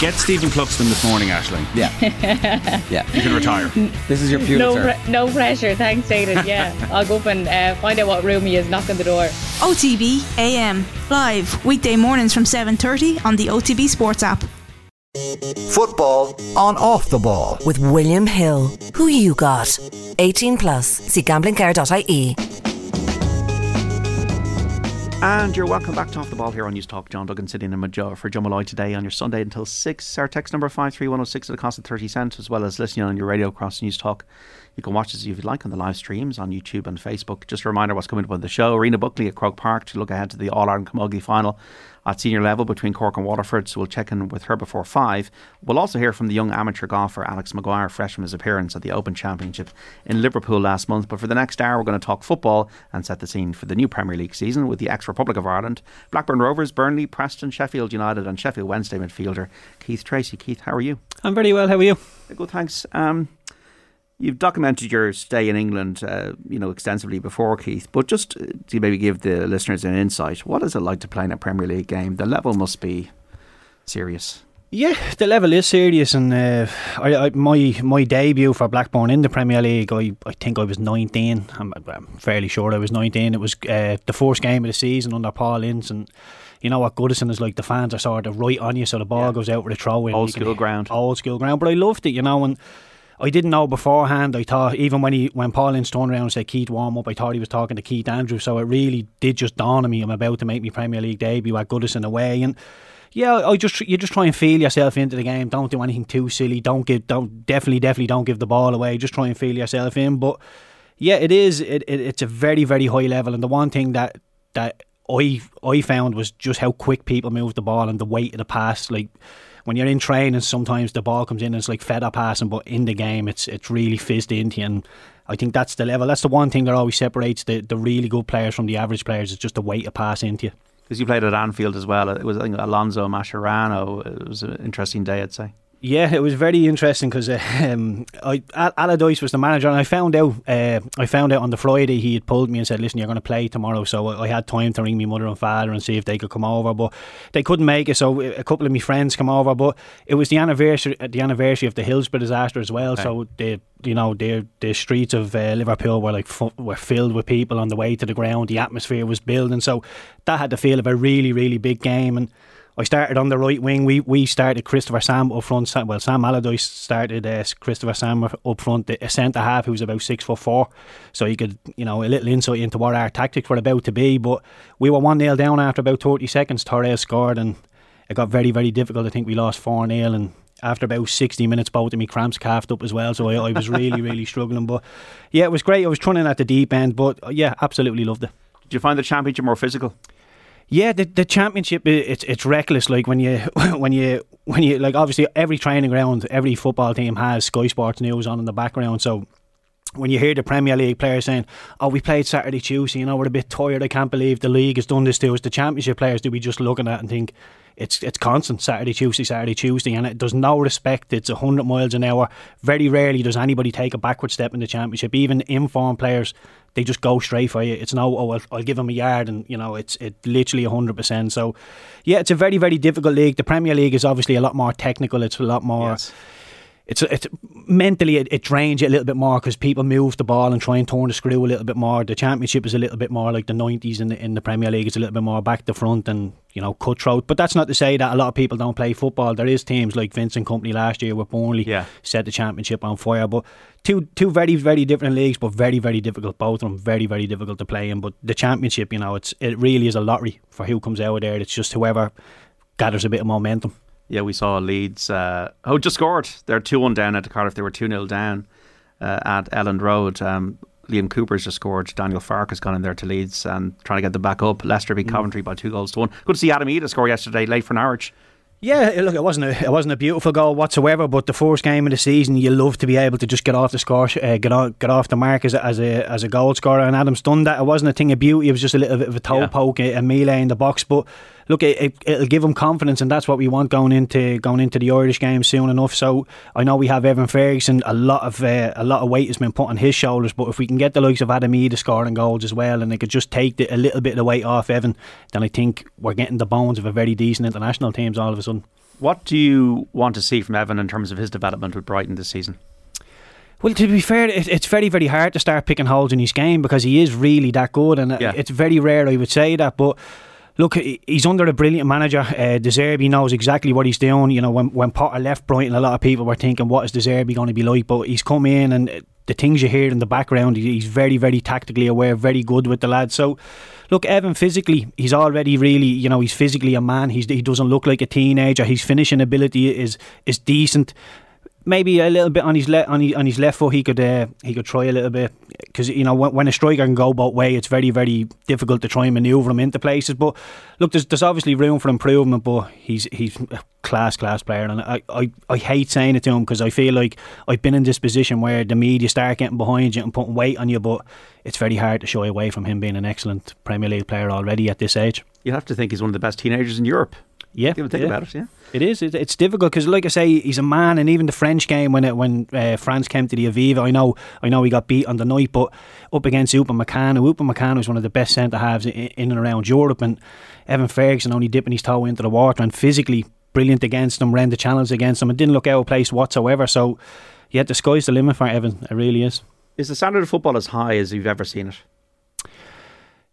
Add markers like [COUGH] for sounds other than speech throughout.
Get Stephen Cluxton this morning, Ashling. Yeah. [LAUGHS] yeah. You can retire. This is your No, pre- no pressure. Thanks, Aidan. [LAUGHS] Yeah, I'll go up and uh, find out what room he is, knock on the door. OTB AM live weekday mornings from 7:30 on the OTB Sports app. Football on off the ball. with William Hill. Who you got? 18 plus. See gamblingcare.ie. And you're welcome back to Off the Ball here on News Talk. John Duggan sitting in Majo for Joe Molloy today on your Sunday until 6. Our text number 53106 at a cost of 30 cents, as well as listening on your radio across News Talk. You can watch us if you'd like on the live streams on YouTube and Facebook. Just a reminder what's coming up on the show. Rena Buckley at Croke Park to look ahead to the All Ireland Camogie final at senior level between Cork and Waterford. So we'll check in with her before 5. We'll also hear from the young amateur golfer Alex Maguire, fresh from his appearance at the Open Championship in Liverpool last month. But for the next hour, we're going to talk football and set the scene for the new Premier League season with the ex Republic of Ireland, Blackburn Rovers, Burnley, Preston, Sheffield United, and Sheffield Wednesday midfielder Keith Treacy. Keith, how are you? I'm very well. How are you? Good, thanks. Um, you've documented your stay in England, uh, you know, extensively before, Keith. But just uh, to maybe give the listeners an insight, what is it like to play in a Premier League game? The level must be serious. Yeah, the level is serious, and uh, I, I, my my debut for Blackburn in the Premier League, I, I think I was 19. I'm, I'm fairly sure I was 19. It was uh, the first game of the season under Paul Ince, and you know what Goodison is like. The fans are sort of right on you, so the ball Yeah. goes out with a throw in. Old school ground. Old school ground, but I loved it, you know, and. I didn't know beforehand. I thought even when he when Paul Ince turned around and said Keith warm up, I thought he was talking to Keith Andrews. So it really did just dawn on me. I'm about to make my Premier League debut at Goodison away, and yeah, I just you just try and feel yourself into the game. Don't do anything too silly. Don't give don't definitely definitely don't give the ball away. Just try and feel yourself in. But yeah, it is it, it it's a very very high level. And the one thing that that I I found was just how quick people move the ball and the weight of the pass. Like when you're in training, sometimes the ball comes in and it's like fed up passing, but in the game, it's it's really fizzed into you. And I think that's the level. That's the one thing that always separates the, the really good players from the average players. Is just the weight of pass into you. Because you played at Anfield as well. It was I think Alonso Mascherano. It was an interesting day, I'd say. Yeah, it was very interesting because uh, [LAUGHS] um, I Allardyce was the manager, and I found out uh, I found out on the Friday he had pulled me and said, "Listen, you're going to play tomorrow." So I, I had time to ring my mother and father and see if they could come over, but they couldn't make it. So a couple of my friends come over, but it was the anniversary the anniversary of the Hillsborough disaster as well. Okay. So the you know the the streets of uh, Liverpool were like fu- were filled with people on the way to the ground. The atmosphere was building, so that had the feel of a really really big game and. I started on the right wing. We we started Christopher Samba up front. Sam- Well, Sam Allardyce started uh, Christopher Samba up front, a centre half who was about six foot four. So you could, you know, a little insight into what our tactics were about to be. But we were one 0 down after about thirty seconds. Torres scored, and it got very very difficult. I think we lost four 0 and. After about 60 minutes, both of me cramps calved up as well, so I, I was really, really struggling. But yeah, it was great. I was running at the deep end, but uh, yeah, absolutely loved it. Did you find the championship more physical? Yeah, the the championship it's it's reckless. Like when you [LAUGHS] when you when you like obviously every training ground, every football team has Sky Sports News on in the background. So when you hear the Premier League players saying, "Oh, we played Saturday, Tuesday," you know, we're a bit tired. I can't believe the league has done this to us. The Championship players do we just look at and think it's it's constant Saturday, Tuesday, Saturday, Tuesday, and it does no respect. It's hundred miles an hour. Very rarely does anybody take a backward step in the Championship. Even informed players, they just go straight for you. It's no, oh, I'll, I'll give them a yard, and you know, it's it literally hundred percent. So, yeah, it's a very very difficult league. The Premier League is obviously a lot more technical. It's a lot more Yes. It's it's mentally it, it drains you a little bit more because people move the ball and try and turn the screw a little bit more. The championship is a little bit more like the nineties in the in the Premier League. It's a little bit more back to front and you know cutthroat. But that's not to say that a lot of people don't play football. There is teams like Vincent Kompany last year with Burnley Yeah. set the championship on fire. But two two very very different leagues, but very very difficult. Both of them very very difficult to play in. But the championship, you know, it's it really is a lottery for who comes out of there. It's just whoever gathers a bit of momentum. Yeah, we saw Leeds. Uh, oh, just scored. They're 2 1 down at Cardiff. They were 2 0 down uh, at Elland Road. Um, Liam Cooper's just scored. Daniel Farke has gone in there to Leeds and trying to get them back up. Leicester beat Coventry by two goals to one. Good to see Adam Idah score yesterday, late for Norwich. Yeah, look, it wasn't a it wasn't a beautiful goal whatsoever. But the first game of the season, you love to be able to just get off the score, uh, get on, get off the mark as a, as a as a goal scorer. And Adam's done that. It wasn't a thing of beauty. It was just a little bit of a toe Yeah. poke, a melee in the box. But look, it, it, it'll give him confidence, and that's what we want going into going into the Irish game soon enough. So I know we have Evan Ferguson. A lot of uh, a lot of weight has been put on his shoulders. But if we can get the likes of Adam Idah scoring goals as well, and they could just take the, a little bit of the weight off Evan, then I think we're getting the bones of a very decent international teams all of a sudden. What do you want to see from Evan in terms of his development with Brighton this season? Well, to be fair, it's very, very hard to start picking holes in his game because he is really that good, and Yeah. it's very rare I would say that. But look, he's under a brilliant manager. Uh, De Zerbi knows exactly what he's doing. You know, when when Potter left Brighton, a lot of people were thinking, "What is De Zerbi going to be like?" But he's come in, and the things you hear in the background, he's very, very tactically aware, very good with the lads. So. Look, Evan, physically, he's already really, you know, he's physically a man. He's, he doesn't look like a teenager. His finishing ability is is decent maybe a little bit on his left on his, on his left foot he could uh, he could try a little bit. Because you know when, when a striker can go both way it's very very difficult to try and manoeuvre him into places. But look there's, there's obviously room for improvement but he's he's a class class player. And I, I, I hate saying it to him because I feel like I've been in this position where the media start getting behind you and putting weight on you but it's very hard to shy away from him being an excellent Premier League player already at this age. You have to think he's one of the best teenagers in Europe. Yeah Give a think yeah. about it, yeah. It is. It, it's difficult because, like I say, he's a man, and even the French game when it, when uh, France came to the Aviva, I know, I know he got beat on the night, but up against Upamecano, Upa Meccano is one of the best centre halves in, in and around Europe, and Evan Ferguson only dipping his toe into the water and physically brilliant against him, ran the challenge against him, and didn't look out of place whatsoever. So, yeah, the sky's the limit for Evan. It really is. Is the standard of football as high as you've ever seen it?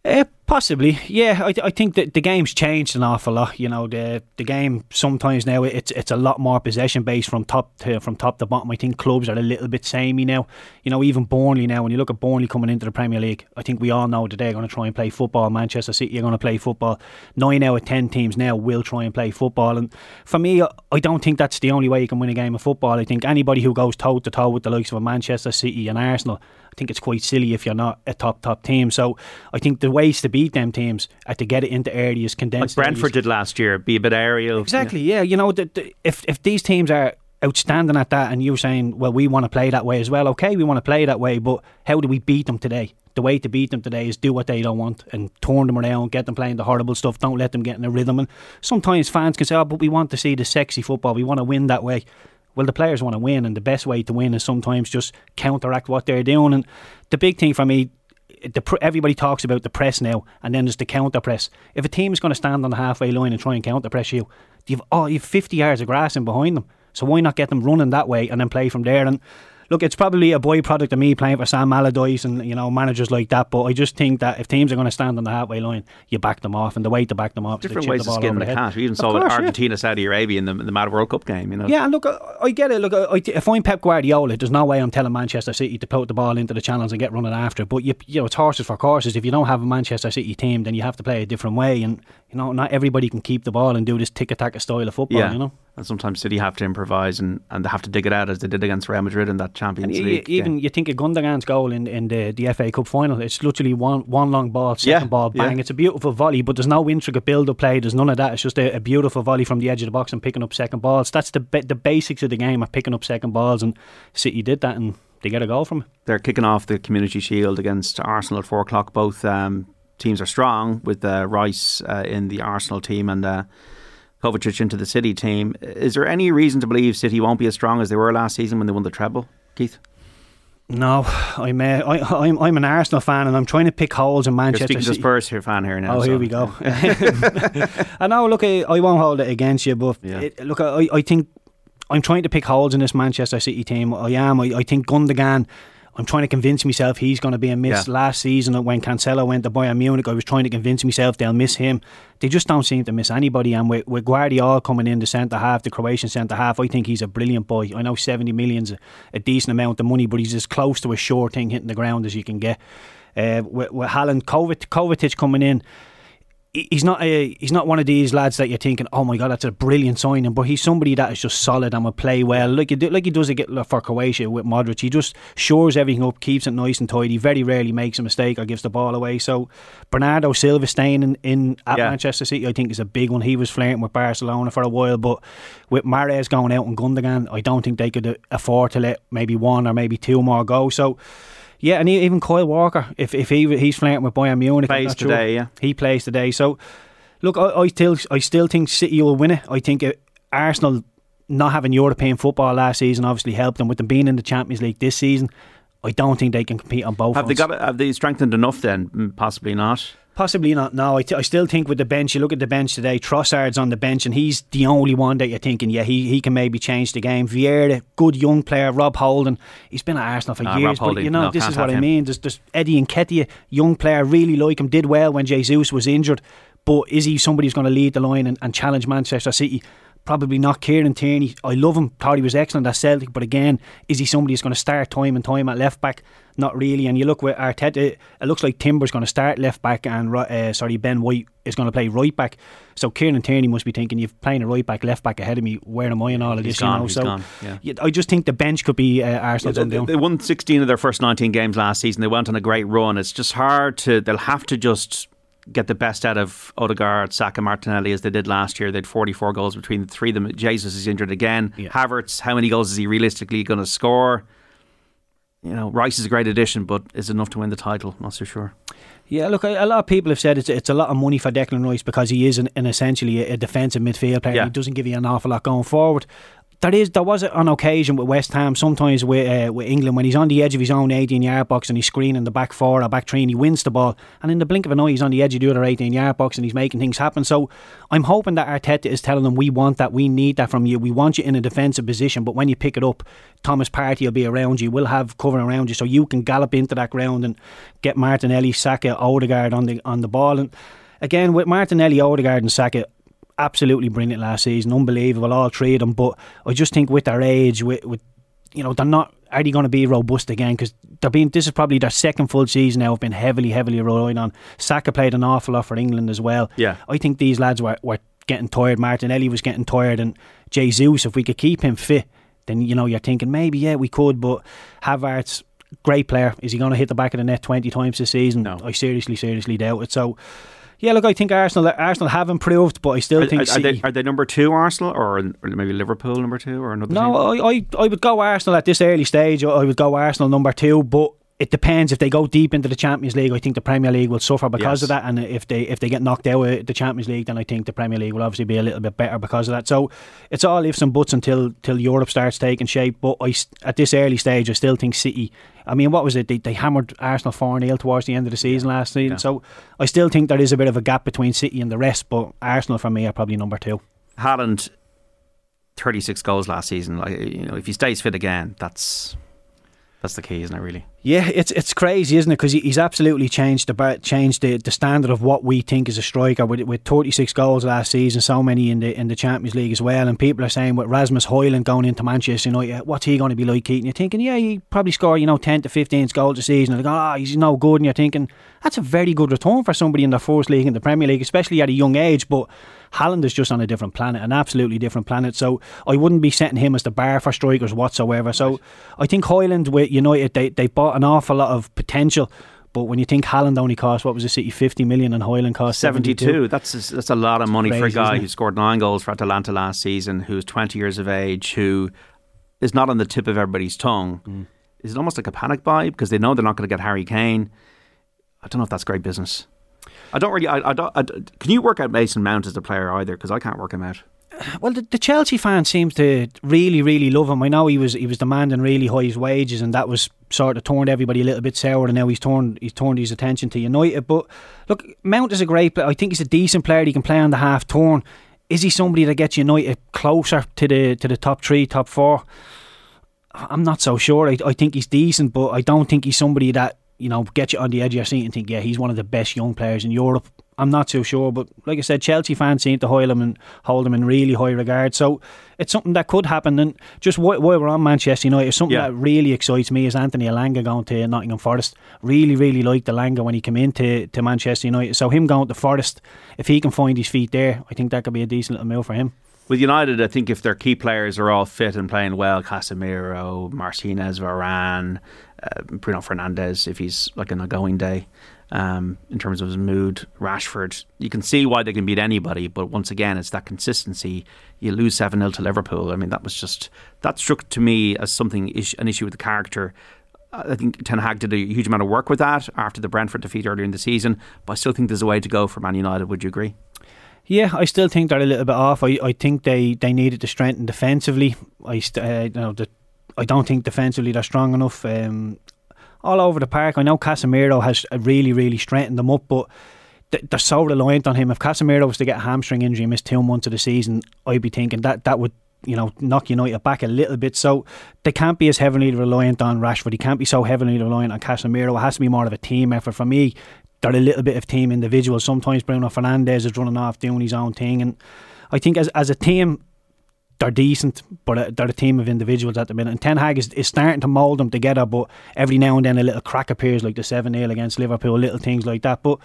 Uh, possibly, yeah. I, I think that the game's changed an awful lot. You know, the the game sometimes now it's it's a lot more possession based from top to from top to bottom. I think clubs are a little bit samey now. You know, even Burnley now. When you look at Burnley coming into the Premier League, I think we all know that they're going to try and play football. Manchester City are going to play football. Nine out of ten teams now will try and play football. And for me, I- don't think that's the only way you can win a game of football. I think anybody who goes toe to toe with the likes of a Manchester City and Arsenal. I think it's quite silly if you're not a top top team. So I think the ways to beat them teams are to get it into areas, Like condensed. Brentford areas. did last year, be a bit aerial. Exactly. Yeah. You know, the, the, if if these teams are outstanding at that, and you're saying, well, we want to play that way as well. Okay, we want to play that way, but how do we beat them today? The way to beat them today is do what they don't want and turn them around, get them playing the horrible stuff. Don't let them get in a rhythm. And sometimes fans can say, "Oh, but we want to see the sexy football. We want to win that way." Well, the players want to win, and the best way to win is sometimes just counteract what they're doing. And the big thing for me the everybody talks about the press now, and then there's the counter press. If a team is going to stand on the halfway line and try and counter press you, you've oh you've 50 yards of grass in behind them. So why not get them running that way and then play from there? And look, it's probably a byproduct of me playing for Sam Allardyce and you know managers like that. But I just think that if teams are going to stand on the halfway line, you back them off, and the way to back them off is to Different ways the of ball skinning the the cat. We even saw course, yeah. Argentina, Saudi Arabia in the, the Mad World Cup game. You know, Yeah, and look, I, I get it. Look, I, I, if I'm Pep Guardiola, there's no way I'm telling Manchester City to put the ball into the channels and get running after. it. But you, you know, it's horses for courses. If you don't have a Manchester City team, then you have to play a different way. And you know, not everybody can keep the ball and do this tiki-taka style of football. yeah. You know, And sometimes City have to improvise and, and they have to dig it out as they did against Real Madrid in that Champions and League. even game. you think of Gundogan's goal in, in the, the FA Cup final. It's literally one one long ball, second Yeah, ball, bang. yeah. It's a beautiful volley, but there's no intricate build up play. There's none of that. It's just a, a beautiful volley from the edge of the box and picking up second balls. That's the the basics of the game are picking up second balls, and City did that and they get a goal from it. They're kicking off the Community Shield against Arsenal at four o'clock. Both um, teams are strong with uh, Rice uh, in the Arsenal team and uh, Kovacic into the City team. Is there any reason to believe City won't be as strong as they were last season when they won the treble, Keith? No, I'm uh, I, I'm I'm an Arsenal fan, and I'm trying to pick holes in Manchester. You're speaking to City. Spurs here, fan here now. Oh, so- here we go. [LAUGHS] [LAUGHS] I know. Look, I, I won't hold it against you, but Yeah. it, look, I, I think I'm trying to pick holes in this Manchester City team. I am. I, I think Gundogan. I'm trying to convince myself he's going to be a miss. Yeah. Last season, when Cancelo went to Bayern Munich, I was trying to convince myself they'll miss him. They just don't seem to miss anybody. And with, with Gvardiol coming in the centre half, the Croatian centre half, I think he's a brilliant boy. I know 70 million's a, a decent amount of money, but he's as close to a sure thing hitting the ground as you can get. Uh, with, with Haaland, Kovac, Kovacic coming in, he's not a, he's not one of these lads that you're thinking, oh my god, that's a brilliant signing. But he's somebody that is just solid and will play well, like he do, like he does it for Croatia with Modric. He just shores everything up, keeps it nice and tidy. Very rarely makes a mistake or gives the ball away. So Bernardo Silva staying in, in at Yeah. Manchester City, I think is a big one. He was flirting with Barcelona for a while, but with Mahrez going out and Gundogan, I don't think they could afford to let maybe one or maybe two more go. So. Yeah, and even Kyle Walker, if if he he's flirting with Bayern Munich, Plays not sure. today, yeah. He plays today. So, look, I, I still I still think City will win it. I think uh, Arsenal not having European football last season obviously helped them with them being in the Champions League this season. I don't think they can compete on both. Have they got? Have they strengthened enough then? Mm, Possibly not. Possibly not. No, I, still think with the bench, you look at the bench today. Trossard's on the bench, and he's the only one that you're thinking, yeah, he, he can maybe change the game. Vieira, good young player. Rob Holding, he's been at Arsenal for Ah, years, but you know no, this is what I mean. There's, there's Eddie Nketiah, young player, really like him. Did well when Jesus was injured, but is he somebody who's going to lead the line and, and challenge Manchester City? Probably not. Kieran Tierney, I love him. Thought he was excellent at Celtic, but again, is he somebody who's going to start time and time at left back? Not really. And you look with Arteta, it looks like Timber's going to start left back, and uh, sorry, Ben White is going to play right back. So Kieran Tierney must be thinking, "You've playing a right back, left back ahead of me. Where am I in all of He's this?" gone, you know. so gone, yeah. I just think the bench could be uh, Arsenal's they, undoing. they won 16 of their first 19 games last season. They went on a great run. It's just hard to. They'll have to just get the best out of Odegaard, Saka, Martinelli as they did last year. They had 44 goals between the three of them. Jesus is injured again. Yeah. Havertz, how many goals is he realistically going to score? You know, Rice is a great addition, but is enough to win the title? Not so sure. Yeah, look, a lot of people have said it's it's a lot of money for Declan Rice because he is an, an essentially a, a defensive midfield player. Yeah. He doesn't give you an awful lot going forward. There is there was an occasion with West Ham, sometimes with uh, with England, when he's on the edge of his own 18 yard box and he's screening the back four or back three and he wins the ball, and in the blink of an eye he's on the edge of the other 18 yard box and he's making things happen. So I'm hoping that Arteta is telling them we want that, we need that from you, we want you in a defensive position, but when you pick it up, Thomas Partey will be around you, we'll have cover around you, so you can gallop into that ground and get Martinelli, Saka, Odegaard on the on the ball and. Again, with Martinelli, Odegaard, and Saka, absolutely brilliant last season, unbelievable, all three of them. But I just think with their age, with, with you know, they're not are they going to be robust again? Because they're being this is probably their second full season now. Have been heavily, heavily relying on. Saka played an awful lot for England as well. Yeah. I think these lads were, were getting tired. Martinelli was getting tired, and Jesus, if we could keep him fit, then you know you're thinking maybe yeah we could. But Havertz, great player. Is he going to hit the back of the net twenty times this season? No. I seriously, seriously doubt it. So. Yeah, look, I think Arsenal Arsenal have improved, but I still Are, think are- they, are they number two Arsenal or, or maybe Liverpool number two or another? No? I, I, I would go Arsenal at this early stage. I would go Arsenal number two, but it depends if they go deep into the Champions League. I think the Premier League will suffer because Yes. of that, and if they if they get knocked out of the Champions League, then I think the Premier League will obviously be a little bit better because of that. So it's all ifs and buts until till Europe starts taking shape. But I at this early stage, I still think City. I mean, what was it? They, they hammered Arsenal four 0 towards the end of the season last season. Yeah. So I still think there is a bit of a gap between City and the rest. But Arsenal for me are probably number two. Haaland, 36 goals last season. Like you know, if he stays fit again, that's that's the key, isn't it? Really. Yeah, it's it's crazy, isn't it? Because he's absolutely changed the changed the, the standard of what we think is a striker. With with 36 goals last season, so many in the in the Champions League as well. And people are saying with Rasmus Hojlund going into Manchester United, what's he going to be like? Keaton, you're thinking, yeah, he probably score you know 10 to 15 goals a season. And go, ah, he's no good. And you're thinking that's a very good return for somebody in the first league in the Premier League, especially at a young age. But Haaland is just on a different planet, an absolutely different planet. So I wouldn't be setting him as the bar for strikers whatsoever. So I think Hojlund with United, they, they bought an awful lot of potential. But when you think Haaland only cost, what was the City, 50 million and Hojlund cost 72? 72. That's a, that's a lot of money for a guy who scored nine goals for Atalanta last season, who's 20 years of age, who is not on the tip of everybody's tongue. Mm. Is it almost like a panic buy because they know they're not going to get Harry Kane? I don't know if that's great business. I don't really. I, I don't. I, can you work out Mason Mount as a player either? Because I can't work him out. Well, the, the Chelsea fans seems to really, really love him. I know he was he was demanding really high wages, and that was sort of turned everybody a little bit sour. And now he's turned he's turned his attention to United. But look, Mount is a great player. I think he's a decent player. He can play on the half turn. Is he somebody that gets United closer to the to the top three, top four? I'm not so sure. I, I think he's decent, but I don't think he's somebody that you know get you on the edge of your seat and think, yeah, he's one of the best young players in Europe. I'm not so sure, but like I said, Chelsea fans seem to hold him and hold him in really high regard. So it's something that could happen. And just wh- while we're on Manchester United, something Yeah. that really excites me is Anthony Elanga going to Nottingham Forest. Really, really liked Elanga when he came into to Manchester United. So him going to Forest, if he can find his feet there, I think that could be a decent little move for him. With United, I think if their key players are all fit and playing well, Casemiro, Martinez, Varane, uh, Bruno Fernandes if he's like on a going day, um, in terms of his mood, Rashford, you can see why they can beat anybody. But once again, it's that consistency. You lose 7 0 to Liverpool. I mean, that was just, that struck to me as something, an issue with the character. I think Ten Hag did a huge amount of work with that after the Brentford defeat earlier in the season. But I still think there's a way to go for Man United. Would you agree? Yeah, I still think they're a little bit off. I, I think they, they needed to strengthen defensively. I st- uh, you know the, I don't think defensively they're strong enough. Um, all over the park, I know Casemiro has really really strengthened them up, but they're so reliant on him. If Casemiro was to get a hamstring injury and miss two months of the season, I'd be thinking that that would you know knock United back a little bit. So they can't be as heavily reliant on Rashford. He can't be so heavily reliant on Casemiro. It has to be more of a team effort. For me, they're a little bit of team individuals. Sometimes Bruno Fernandes is running off doing his own thing, and I think as as a team. They're decent, but uh, they're a team of individuals at the minute. And Ten Hag is, is starting to mould them together, but every now and then a little crack appears, like the 7 0 against Liverpool, little things like that. But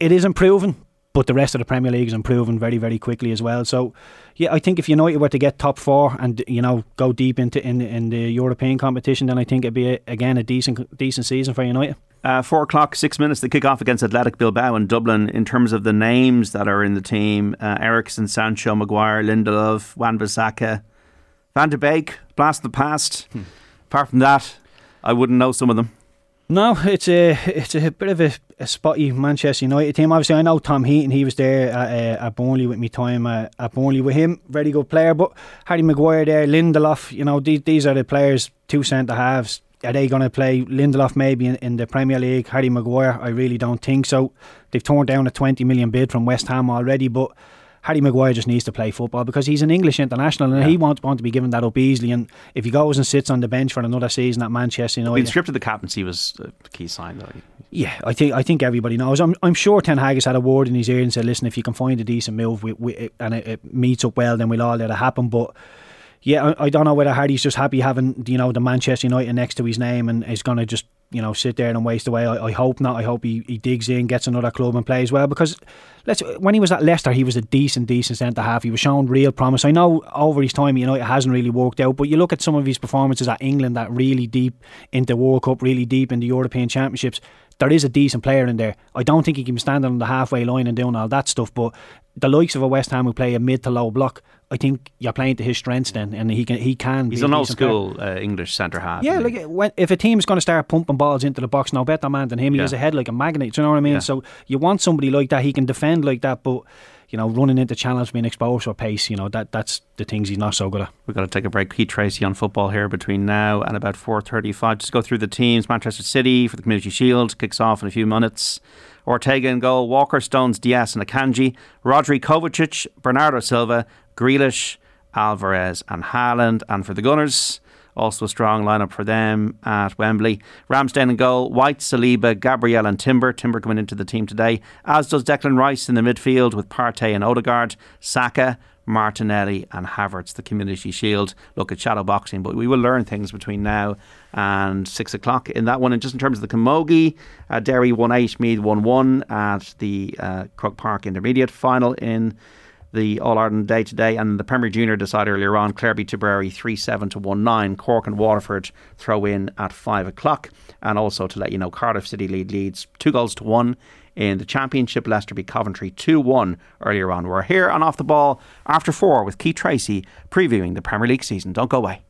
it is improving, but the rest of the Premier League is improving very, very quickly as well. So, yeah, I think if United were to get top four and you know go deep into in in the European competition, then I think it'd be a, again a decent decent season for United. Uh, four o'clock, six minutes. They kick off against Athletic Bilbao in Dublin. In terms of the names that are in the team, uh, Eriksen, Sancho, Maguire, Lindelof, Wan-Bissaka, Van de Beek, blast of the past. Hmm. Apart from that, I wouldn't know some of them. No, it's a it's a bit of a, a spotty Manchester United team. Obviously, I know Tom Heaton. He was there at, uh, at Burnley with me time uh, at Burnley with him. Very good player. But Harry Maguire there, Lindelof. You know, these these are the players, two centre halves are they going to play Lindelof maybe in, in, the Premier League? Harry Maguire, I really don't think so. They've torn down a 20 million bid from West Ham already, but Harry Maguire just needs to play football because he's an English international and yeah. he won't want to be given that up easily. And if he goes and sits on the bench for another season at Manchester United, being stripped of the captaincy was a key sign, though. Yeah, I think I think everybody knows. I'm, I'm sure Ten Hag has had a word in his ear and said, "Listen, if you can find a decent move we, we, and it, it meets up well, then we'll all let it happen." But yeah, I, I don't know whether Hardy's just happy having you know the Manchester United next to his name and is going to just you know sit there and waste away. I, I hope not. I hope he, he digs in, gets another club and plays well because let's when he was at Leicester, he was a decent, decent centre half. He was shown real promise. I know over his time, you know, it hasn't really worked out, but you look at some of his performances at England, that really deep into World Cup, really deep into European Championships. There is a decent player in there. I don't think he can stand on the halfway line and doing all that stuff, but the likes of a West Ham who play a mid to low block, I think you're playing to his strengths then, and he can he can. He's an old school uh, English centre half. Yeah, like when, if a team is going to start pumping balls into the box, no better man than him. He has a head like a magnet. Do you know what I mean? Yeah. So you want somebody like that. He can defend like that, but you know, running into channels, being exposed for pace, you know, that that's the things he's not so good at. We've got to take a break. Keith Treacy on football here between now and about 4.35. Just go through the teams. Manchester City for the Community Shield kicks off in a few minutes. Ortega in goal, Walker, Stones, Dias and Akanji, Rodri Kovacic, Bernardo Silva, Grealish, Alvarez and Haaland. And for the Gunners, also a strong lineup for them at Wembley. Ramsdale in goal, White, Saliba, Gabriel and Timber. Timber coming into the team today, as does Declan Rice in the midfield with Partey and Odegaard, Saka, Martinelli and Havertz, the Community Shield. Look at shadow boxing, but we will learn things between now and six o'clock in that one. And just in terms of the Camogie, uh, Derry 1 8, Meath 1 1 at the uh, Croke Park Intermediate final in the All Ireland Day today, and the Premier Junior decided earlier on. Clareby Tipperary 3 7 to 1 9. Cork and Waterford throw in at 5 o'clock. And also to let you know, Cardiff City lead Leeds 2 goals to 1 in the Championship. Leicester beat Coventry 2 1 earlier on. We're here on Off the Ball after 4 with Keith Treacy previewing the Premier League season. Don't go away.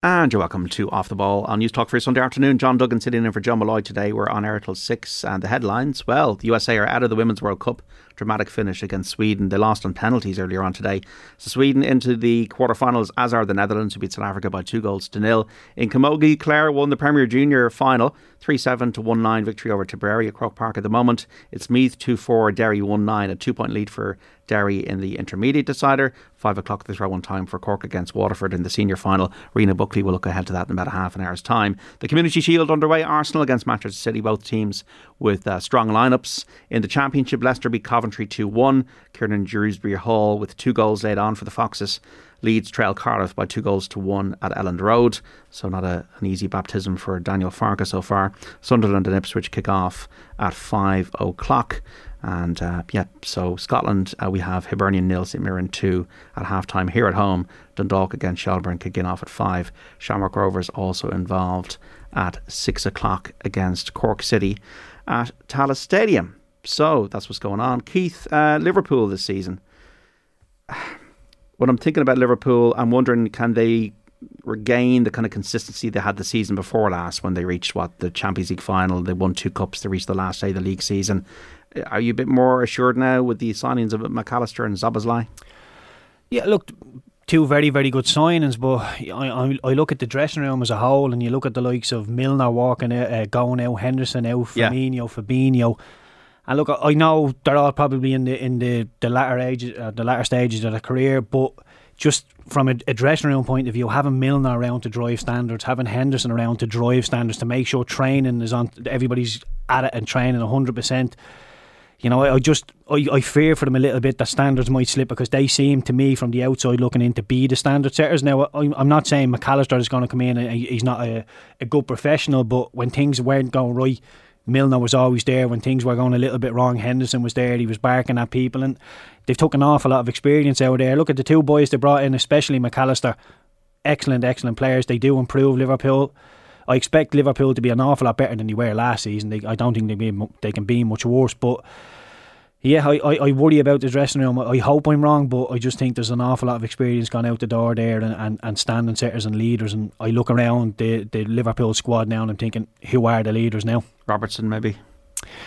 And you're welcome to Off the Ball on News Talk for Sunday afternoon. John Duggan sitting in for John Molloy today. We're on air till 6. And the headlines well, the USA are out of the Women's World Cup. Dramatic finish against Sweden. They lost on penalties earlier on today. So Sweden into the quarterfinals, as are the Netherlands, who beat South Africa by two goals to nil. In Camogie, Clare won the Premier Junior final. 3 7 to 1 9 victory over Tipperary at Croke Park at the moment. It's Meath 2 4, Derry 1 9, a two point lead for Derry in the intermediate decider. 5 o'clock the throw on time for Cork against Waterford in the senior final. Rena Buckley will look ahead to that in about a half an hour's time. The Community Shield underway. Arsenal against Manchester City, both teams with uh, strong lineups. In the Championship, Leicester beat Coventry 2 1. Kiernan Dewsbury Hall with two goals laid on for the Foxes Leeds Trail Cardiff by two goals to one at Elland Road. So not a, an easy baptism for Daniel Farke so far. Sunderland and Ipswich kick off at five o'clock. And uh, yeah, so Scotland, uh, we have Hibernian nil, St Mirren 2 at half time here at home. Dundalk against Shelbourne kicking off at 5. Shamrock Rovers also involved at 6 o'clock against Cork City at Tallaght Stadium. So that's what's going on. Keith, uh, Liverpool this season when I'm thinking about Liverpool, I'm wondering can they regain the kind of consistency they had the season before last when they reached what the Champions League final? They won two cups. They reached the last day of the league season. Are you a bit more assured now with the signings of McAllister and Szoboszlai? Yeah, look, two very, very good signings, but I, I, I look at the dressing room as a whole, and you look at the likes of Milner walking out, uh, going out, Henderson out, Yeah. Firmino, Fabinho. And look, I- I know they're all probably in the in the the latter ages, uh, the latter stages of their career, but just from a, a dressing room point of view, having Milner around to drive standards, having Henderson around to drive standards, to make sure training is on, everybody's at it and training hundred percent. You know, I, I just I, I fear for them a little bit that standards might slip because they seem to me from the outside looking in to be the standard setters. Now, I'm, I'm not saying McAllister is going to come in and he's not a, a good professional, but when things weren't going right, Milner was always there. When things were going a little bit wrong, Henderson was there. He was barking at people, and they've took an awful lot of experience out there. Look at the two boys they brought in, especially McAllister. Excellent, excellent players. They do improve Liverpool. I expect Liverpool to be an awful lot better than they were last season. They, I don't think they, be, they can be much worse, but yeah, I, I, I worry about the dressing room. I hope I'm wrong, but I just think there's an awful lot of experience gone out the door there and, and, and standing setters and leaders. And I look around the, the Liverpool squad now and I'm thinking, who are the leaders now? Robertson, maybe.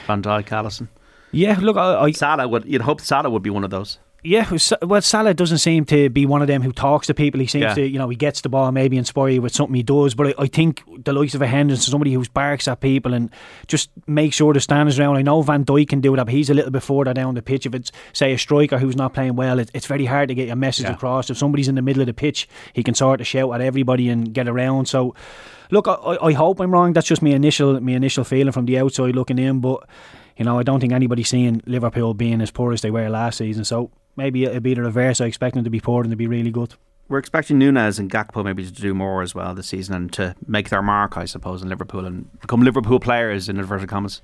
Van Dijk, Alisson. Yeah, look, I, I Salah would. You'd hope Salah would be one of those. Yeah, well, Salah doesn't seem to be one of them who talks to people. He seems Yeah. to, you know, he gets the ball, maybe inspire you with something he does. But I, I think the likes of a Henderson, somebody who barks at people and just makes sure the standards around. I know Van Dijk can do that, but he's a little bit further down the pitch. If it's say a striker who's not playing well, it, it's very hard to get your message Yeah. across. If somebody's in the middle of the pitch, he can sort of shout at everybody and get around. So. Look, I, I I hope I'm wrong. That's just my initial, my initial feeling from the outside looking in. But you know, I don't think anybody's seeing Liverpool being as poor as they were last season. So maybe it'll be the reverse. I expect them to be poor and to be really good. We're expecting Nunez and Gakpo maybe to do more as well this season and to make their mark, I suppose, in Liverpool and become Liverpool players in inverted commas.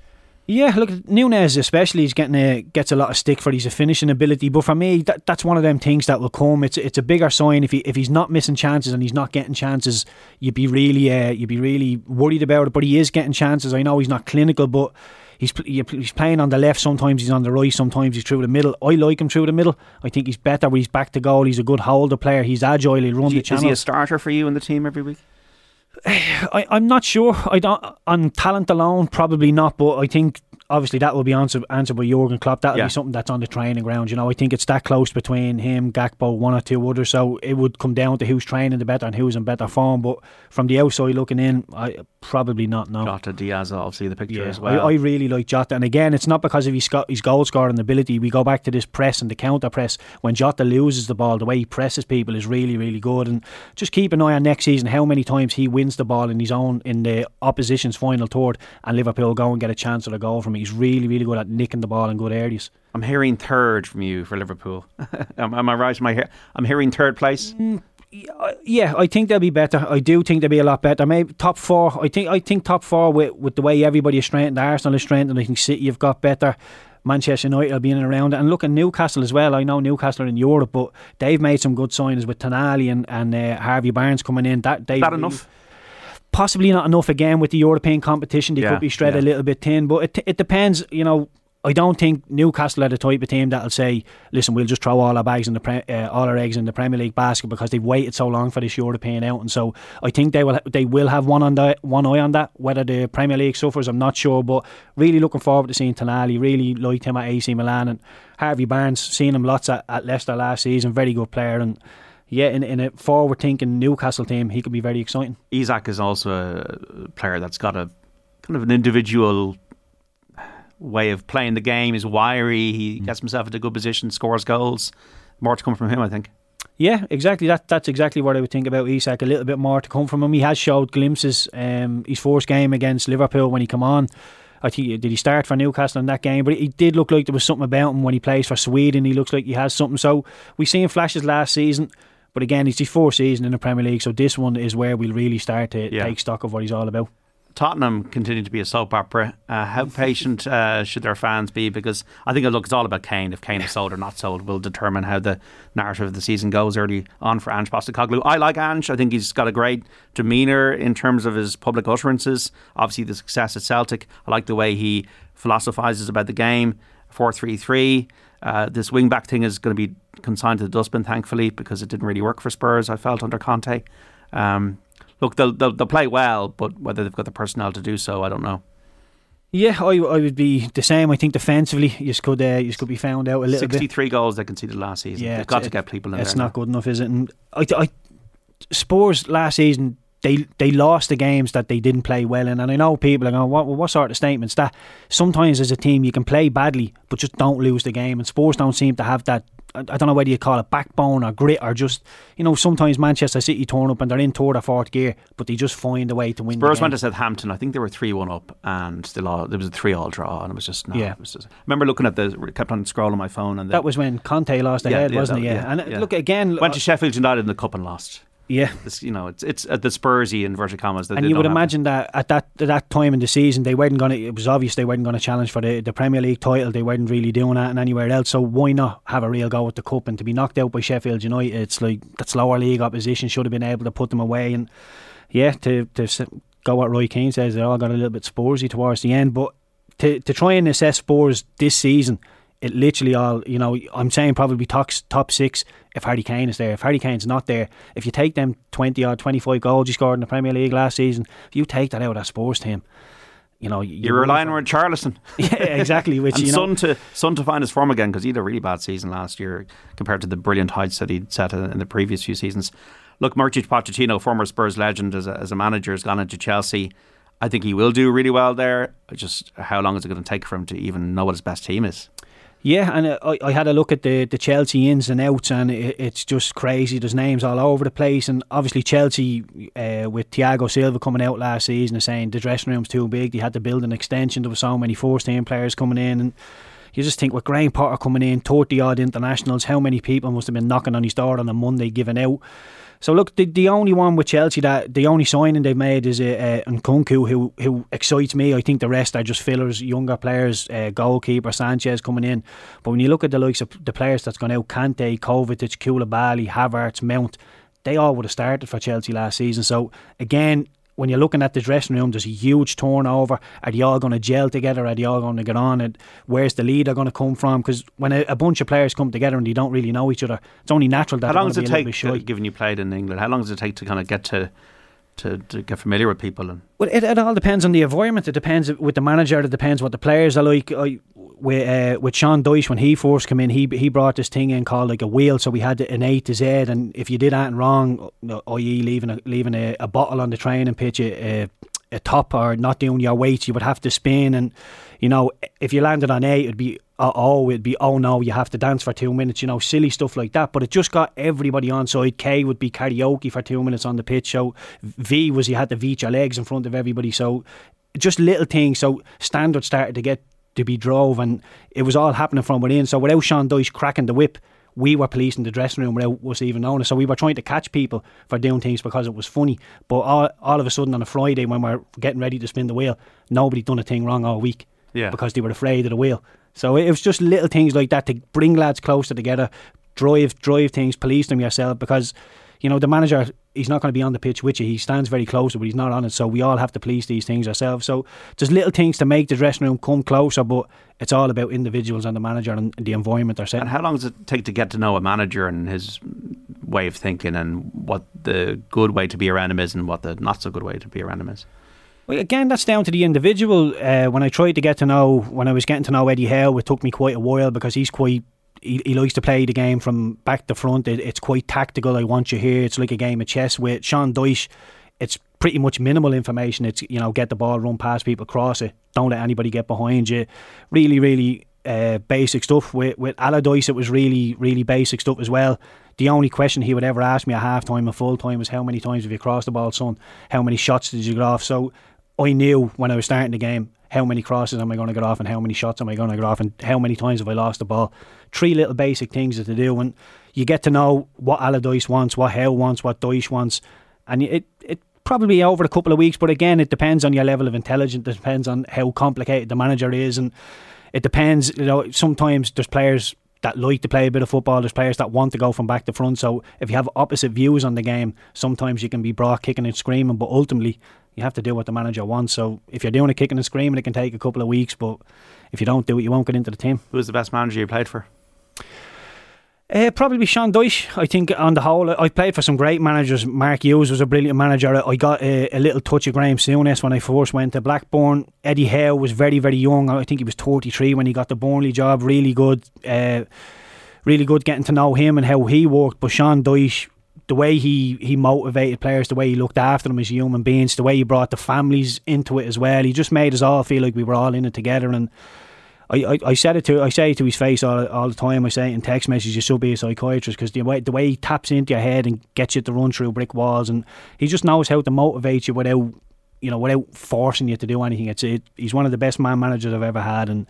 Yeah, look, Nunez especially is getting a, gets a lot of stick for his finishing ability. But for me, that, that's one of them things that will come. It's it's a bigger sign if he if he's not missing chances and he's not getting chances, you'd be really uh, you'd be really worried about it. But he is getting chances. I know he's not clinical, but. He's, pl- you pl- he's playing on the left, sometimes he's on the right, sometimes he's through the middle. I like him through the middle. I think he's better when he's back to goal. He's a good holder player. He's agile, he'll run Is he, the channels. is he a starter for you in the team every week? [SIGHS] I, I'm not sure. I don't on talent alone, probably not. But I think obviously that will be answered answered by Jurgen Klopp. That'll Yeah. be something that's on the training ground. You know, I think it's that close between him, Gakpo, one or two others. So it would come down to who's training the better and who's in better form. But from the outside looking in, I probably not. No. Jota Diaz, obviously the picture Yeah, as well. I, I really like Jota, and again, it's not because of his, his goal scoring ability. We go back to this press and the counter press. When Jota loses the ball, the way he presses people is really, really good. And just keep an eye on next season how many times he wins the ball in his own in the opposition's final third, and Liverpool go and get a chance at a goal from him. He's really, really good at nicking the ball in good areas. I'm hearing third from you for Liverpool. [LAUGHS] am, am I right? Am I hear- I'm hearing third place. Yeah, I think they'll be better. I do think they'll be a lot better. Maybe top four. I think I think top four with, with the way everybody is strengthened. Arsenal is strengthened. I think City have got better. Manchester United will be in and around it. And look at Newcastle as well. I know Newcastle are in Europe, but they've made some good signings with Tonali and, and uh, Harvey Barnes coming in. That that enough? Possibly not enough again with the European competition. They Yeah, could be shredded yeah. a little bit thin, but it, it depends. You know, I don't think Newcastle are the type of team that'll say, "Listen, we'll just throw all our bags in the pre- uh, all our eggs in the Premier League basket" because they've waited so long for this European out, and so I think they will they will have one on the one eye on that. Whether the Premier League suffers, I'm not sure, but really looking forward to seeing Tonali. Really liked him at AC Milan and Harvey Barnes. Seen him lots at, at Leicester last season. Very good player and. Yeah, in, in a forward thinking Newcastle team, he could be very exciting. Isak is also a player that's got a kind of an individual way of playing the game. He's wiry. He gets himself into good position, scores goals. More to come from him, I think. Yeah, exactly. That that's exactly what I would think about Isak. A little bit more to come from him. He has showed glimpses. Um, his first game against Liverpool when he come on, I think did he start for Newcastle in that game? But he did look like there was something about him when he plays for Sweden. He looks like he has something. So we seen flashes last season. But again, it's his fourth season in the Premier League, so this one is where we'll really start to Yeah. take stock of what he's all about. Tottenham continue to be a soap opera. Uh, how [LAUGHS] patient uh, should their fans be? Because I think look, it's all about Kane. If Kane is sold or not sold, will determine how the narrative of the season goes early on for Ange Postecoglou. I like Ange. I think he's got a great demeanour in terms of his public utterances. Obviously, the success at Celtic. I like the way he philosophises about the game. Four three three. Uh, this wing back thing is going to be consigned to the dustbin, thankfully, because it didn't really work for Spurs. I felt under Conte. Um, look, they'll, they'll they'll play well, but whether they've got the personnel to do so, I don't know. Yeah, I, I would be the same. I think defensively, you could uh, you could be found out a little bit. 63 goals they conceded last season. Yeah, They've it's- got to get people in It's there. not good enough, is it? And I, I, Spurs last season they they lost the games that they didn't play well in, and I know people are going, what what sort of statements that? Sometimes as a team you can play badly, but just don't lose the game, and Spurs don't seem to have that. I don't know whether you call it backbone or grit or just you know sometimes Manchester City turn up and they're in third or fourth gear, but they just find a way to win. Spurs went to Southampton. I think they were three one up, and they lost. There was a three all draw, and it was just no. Yeah. Was just, I remember looking at the kept on scrolling my phone, and the, That was when Conte lost the Yeah, head, yeah, wasn't that- it? Yeah. and uh, look again. went to Sheffield United in the cup and lost. Yeah, This, you know, it's it's at the Spursy inverted commas. That and you would imagine that at that at that time in the season they weren't going to. It was obvious they weren't going to challenge for the, the Premier League title. They weren't really doing that and anywhere else. So why not have a real go at the cup and to be knocked out by Sheffield United? It's like that's lower league opposition should have been able to put them away. And yeah, to to go what Roy Keane says, they all got a little bit Spursy towards the end. But to to try and assess Spurs this season. It literally all, you know, I'm saying probably top, top six if Harry Kane is there. If Harry Kane's not there, if you take them 20 or 25 goals he scored in the Premier League last season, if you take that out of that Spurs team, you know, you You're relying on Charlison. [LAUGHS] yeah, exactly. [LAUGHS] Which and you know, Son to Son to find his form again because he had a really bad season last year compared to the brilliant heights that he'd set in the previous few seasons. Look, Mauricio Pochettino, former Spurs legend as a, as a manager, has gone into Chelsea. I think he will do really well there. Just how long is it going to take for him to even know what his best team is? Yeah, and uh, I, I had a look at the, the Chelsea ins and outs, and it, it's just crazy. There's names all over the place, and obviously Chelsea uh, with Thiago Silva coming out last season and saying the dressing room's too big. They had to build an extension. There were so many first team players coming in, and you just think with Graham Potter coming in, 30 odd internationals, how many people must have been knocking on his door on a Monday giving out. So look, the, the only one with Chelsea that the only signing they've made is uh, uh, Nkunku, who who excites me. I think the rest are just fillers, younger players, uh, goalkeeper Sanchez coming in. But when you look at the likes of the players that's gone out, Kante, Kovacic, Koulibaly, Havertz, Mount, they all would have started for Chelsea last season. So again. When you're looking at the dressing room, there's a huge turnover. Are they all going to gel together? Are they all going to get on? And where's the leader going to come from? Because when a, a bunch of players come together and they don't really know each other, it's only natural that How long does it take, to, given you played in England, how long does it take to kind of get to to, to get familiar with people? And Well, it, it all depends on the environment. It depends with the manager. It depends what the players are like. I, with uh, with Sean Dyche when he first came in, he he brought this thing in called like a wheel. So we had an A to Z, and if you did anything wrong, i.e. leaving a, leaving a, a bottle on the training pitch, a, a, a top or not doing your weights, you would have to spin. And you know, if you landed on A, it'd be uh, oh, it'd be oh no, you have to dance for two minutes. You know, silly stuff like that. But it just got everybody on side. K would be karaoke for two minutes on the pitch. So V was you had to beat your legs in front of everybody. So just little things. So standards started to get to be drove, and it was all happening from within. So without Sean Dyche cracking the whip, we were policing the dressing room without us even knowing it. So we were trying to catch people for doing things because it was funny. But all, all of a sudden on a Friday when we're getting ready to spin the wheel, nobody done a thing wrong all week Yeah. because they were afraid of the wheel. So it was just little things like that to bring lads closer together, drive drive things, police them yourself because you know the manager he's not going to be on the pitch with you. He stands very close, but he's not on it. So we all have to police these things ourselves. So there's little things to make the dressing room come closer, but it's all about individuals and the manager and the environment they're setting. and how long does it take to get to know a manager and his way of thinking and what the good way to be around him is and what the not so good way to be around him is? Well, again, that's down to the individual. Uh, when I tried to get to know, when I was getting to know Eddie Howe, it took me quite a while because he's quite. He, he likes to play the game from back to front. It, it's quite tactical. I want you here. It's like a game of chess with Sean Dyche. It's pretty much minimal information. It's you know get the ball, run past people, cross it. Don't let anybody get behind you. Really, really uh, basic stuff. With with Allardyce, it was really, really basic stuff as well. The only question he would ever ask me at half time and full time was how many times have you crossed the ball, son? How many shots did you get off? So I knew when I was starting the game how many crosses am I going to get off and how many shots am I going to get off and how many times have I lost the ball. Three little basic things that to do and you get to know what Allardyce wants, what Howe wants, what Dyche wants, and it it probably over a couple of weeks. But again, it depends on your level of intelligence. It depends on how complicated the manager is, and it depends. You know, sometimes there's players that like to play a bit of football. There's players that want to go from back to front. So if you have opposite views on the game, sometimes you can be brought kicking and screaming. But ultimately, you have to do what the manager wants. So if you're doing a kicking and screaming, it can take a couple of weeks. But if you don't do it, you won't get into the team. Who was the best manager you played for? Uh, probably Sean Dyche. I think on the whole, I played for some great managers. Mark Hughes was a brilliant manager. I got a, a little touch of Graham Souness when I first went to Blackburn. Eddie Howe was very, very young. I think he was 33 when he got the Burnley job. Really good. Uh, really good getting to know him and how he worked. But Sean Dyche, the way he, he motivated players, the way he looked after them as human beings, the way he brought the families into it as well. He just made us all feel like we were all in it together. And I, I, I said it to I say it to his face all, all the time. I say it in text messages, you should be a psychiatrist because the way the way he taps into your head and gets you to run through brick walls, and he just knows how to motivate you without you know without forcing you to do anything. It's it, he's one of the best man managers I've ever had, and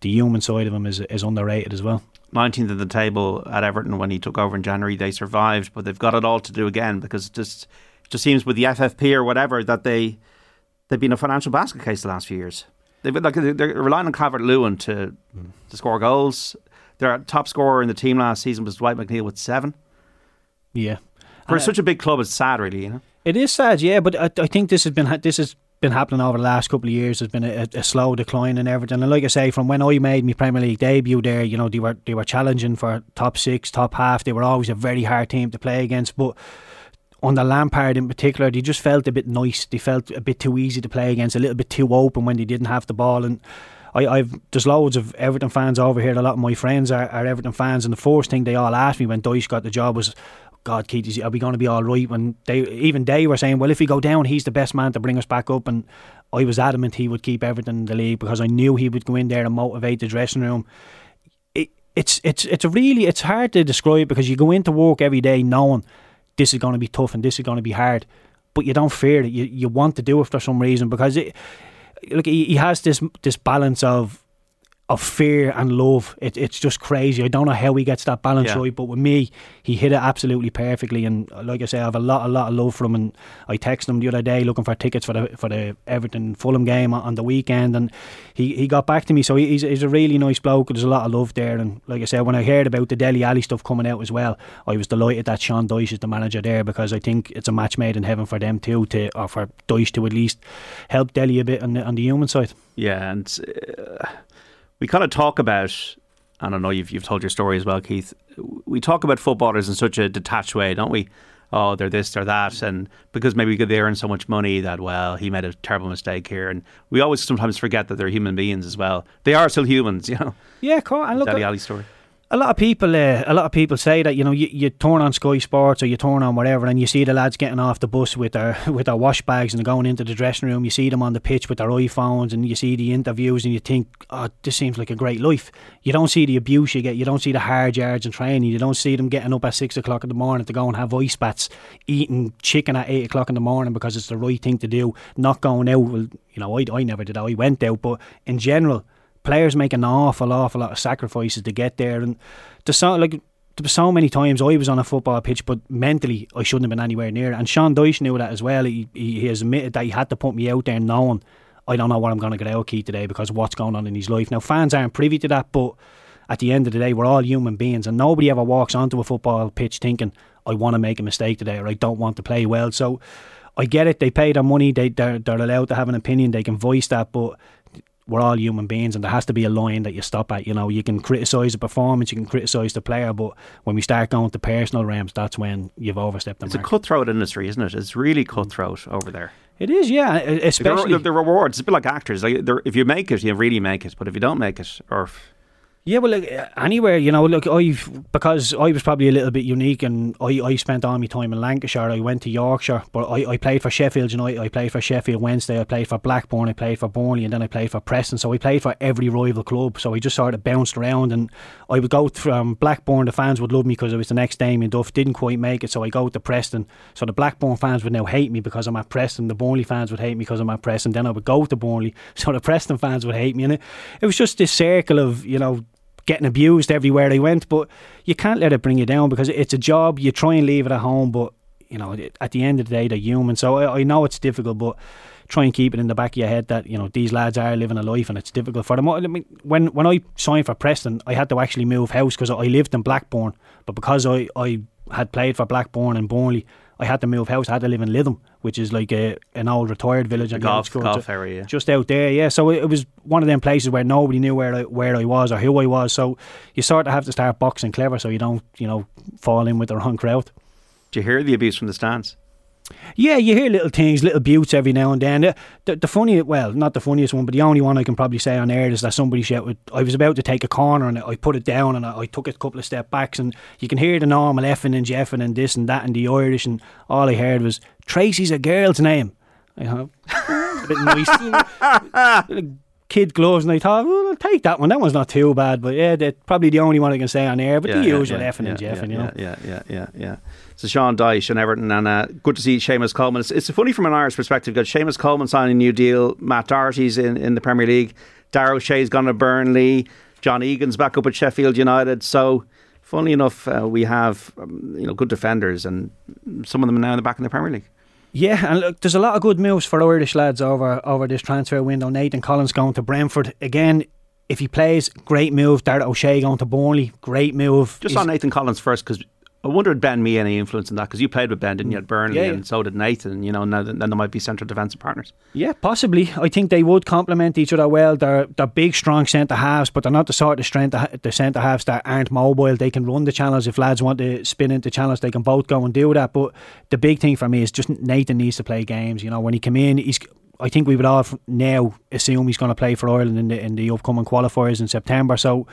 the human side of him is is underrated as well. 19th of the table at Everton when he took over in January. They survived, but they've got it all to do again because it just it just seems with the FFP or whatever that they they've been a financial basket case the last few years. They've been like they're relying on Calvert Lewin to to score goals. Their top scorer in the team last season was Dwight McNeil with seven. Yeah, For uh, such a big club, it's sad, really. You know. It is sad, yeah, but I, I think this has been this has been happening over the last couple of years. There's been a, a slow decline in Everton, and like I say, from when I made my Premier League debut there, you know they were they were challenging for top six, top half. They were always a very hard team to play against, but. on the Lampard in particular, they just felt a bit nice. They felt a bit too easy to play against, a little bit too open when they didn't have the ball. And I, I've there's loads of Everton fans over here. A lot of my friends are, are Everton fans, and the first thing they all asked me when Dyche got the job was, God, Keith, is- are we going to be all right? When they even they were saying, well, if we go down, he's the best man to bring us back up. And I was adamant he would keep everything in the league because I knew he would go in there and motivate the dressing room. It, it's it's it's really it's hard to describe because you go into work every day knowing this is going to be tough and this is going to be hard, but you don't fear it. You you want to do it for some reason because it. Look, he, he has this this balance of of fear and love. It, it's just crazy. I don't know how he gets that balance Yeah. right, but with me, he hit it absolutely perfectly. And like I say, I have a lot, a lot of love for him. And I texted him the other day looking for tickets for the for the Everton Fulham game on, on the weekend, and he, he got back to me. So he's, he's a really nice bloke. There's a lot of love there. And like I said, when I heard about the Dele Alli stuff coming out as well, I was delighted that Sean Dyche is the manager there because I think it's a match made in heaven for them too, to or for Dyche to at least help Delhi a bit on the, on the human side. Yeah, and uh, we kind of talk about. I don't know. You've you've told your story as well, Keith. We talk about footballers in such a detached way, don't we? Oh, they're this, they're that, and because maybe they earn so much money that well, he made a terrible mistake here, and we always sometimes forget that they're human beings as well. They are still humans, [LAUGHS] you know. Yeah, cool. And look, Dele Alli story. A lot of people uh, a lot of people say that you know you, you turn on Sky Sports or you turn on whatever and you see the lads getting off the bus with their [LAUGHS] with their wash bags and going into the dressing room. You see them on the pitch with their iPhones and you see the interviews and you think oh this seems like a great life. You don't see the abuse you get. You don't see the hard yards and training. You don't see them getting up at six o'clock in the morning to go and have ice baths eating chicken at eight o'clock in the morning because it's the right thing to do not going out. Well you know I, I never did. I went out. But in general players make an awful, awful lot of sacrifices to get there. And there's so like there were so many times I was on a football pitch, but mentally I shouldn't have been anywhere near. And Sean Dyche knew that as well. He, he, he has admitted that he had to put me out there knowing I don't know what I'm going to get out of today because of what's going on in his life. Now fans aren't privy to that, but at the end of the day, we're all human beings, and nobody ever walks onto a football pitch thinking I want to make a mistake today or I don't want to play well. So. I get it. They pay their money. They they're, they're allowed to have an opinion. They can voice that, but we're all human beings and there has to be a line that you stop at. You know, you can criticise the performance, you can criticise the player, but when we start going to personal realms, that's when you've overstepped the It's a cutthroat industry, isn't it? It's really mm. cutthroat over there. it is, yeah, e- The, especially. the rewards, it's a bit like actors. Like, if you make it, you really make it. But if you don't make it, or if- Yeah, well, like, uh, anywhere, you know, look, I've because I was probably a little bit unique, and I, I spent all my time in Lancashire. I went to Yorkshire, but I, I played for Sheffield United, I played for Sheffield Wednesday, I played for Blackburn, I played for Burnley, and then I played for Preston. So I played for every rival club. So I just sort of bounced around, and I would go from Blackburn. The fans would love me because it was the next Damien Duff. Didn't quite make it, so I go to Preston. So the Blackburn fans would now hate me because I'm at Preston. The Burnley fans would hate me because I'm at Preston. Then I would go to Burnley, [LAUGHS] so the Preston fans would hate me, and it, it was just this circle of you know getting abused everywhere I went. But you can't let it bring you down because it's a job. You try and leave it at home, but you know at the end of the day they're human. So I, I know it's difficult, but try and keep it in the back of your head that you know these lads are living a life and it's difficult for them. I mean, when when I signed for Preston, I had to actually move house because I lived in Blackburn, but because I I had played for Blackburn and Burnley. I had to move house. I had to live in Lytham, which is like a, an old retired village. The golf, golf area. just out there, yeah. So it, it was one of them places where nobody knew where I, where I was or who I was. So you sort of have to start boxing clever so you don't, you know, fall in with the wrong crowd. Do you hear the abuse from the stands? Yeah, you hear little things, little buttes every now and then. The, the, funny, well, not the funniest one, but the only one I can probably say on air is that somebody shouted. I was about to take a corner and I put it down and I, I took a couple of step backs and you can hear the normal effing and jeffing and this and that and the Irish and all I heard was Tracy's a girl's name. I thought, [LAUGHS] a bit nice. [LAUGHS] Kid gloves, and I thought, well, I'll take that one. That one's not too bad, but yeah, that's probably the only one I can say on air. But the usual effing and yeah, jeffing, yeah, you know. Yeah, yeah, yeah, yeah. So Sean Dyche and Everton, and uh, good to see Seamus Coleman. It's, it's funny from an Irish perspective because Seamus Coleman signing a new deal. Matt Doherty's in, in the Premier League. Dara O'Shea's gone to Burnley. John Egan's back up at Sheffield United. So, funnily enough, uh, we have um, you know good defenders, and some of them are now in the back in the Premier League. Yeah, and look, there's a lot of good moves for Irish lads over over this transfer window. Nathan Collins going to Brentford again. If he plays, great move. Dara O'Shea going to Burnley, great move. Just He's- on Nathan Collins first, because I wonder did Ben Mee any influence in that? Because you played with Ben, didn't you, at mm. Burnley, Yeah, yeah. and so did Nathan. You know, now then there might be central defensive partners. Yeah, possibly. I think they would complement each other well. They're they're big, strong centre halves, but they're not the sort of strength the centre halves that aren't mobile. They can run the channels if lads want to spin into channels. They can both go and do that. But the big thing for me is just Nathan needs to play games. You know, when he came in, he's. I think we would all now assume he's going to play for Ireland in the in the upcoming qualifiers in September. So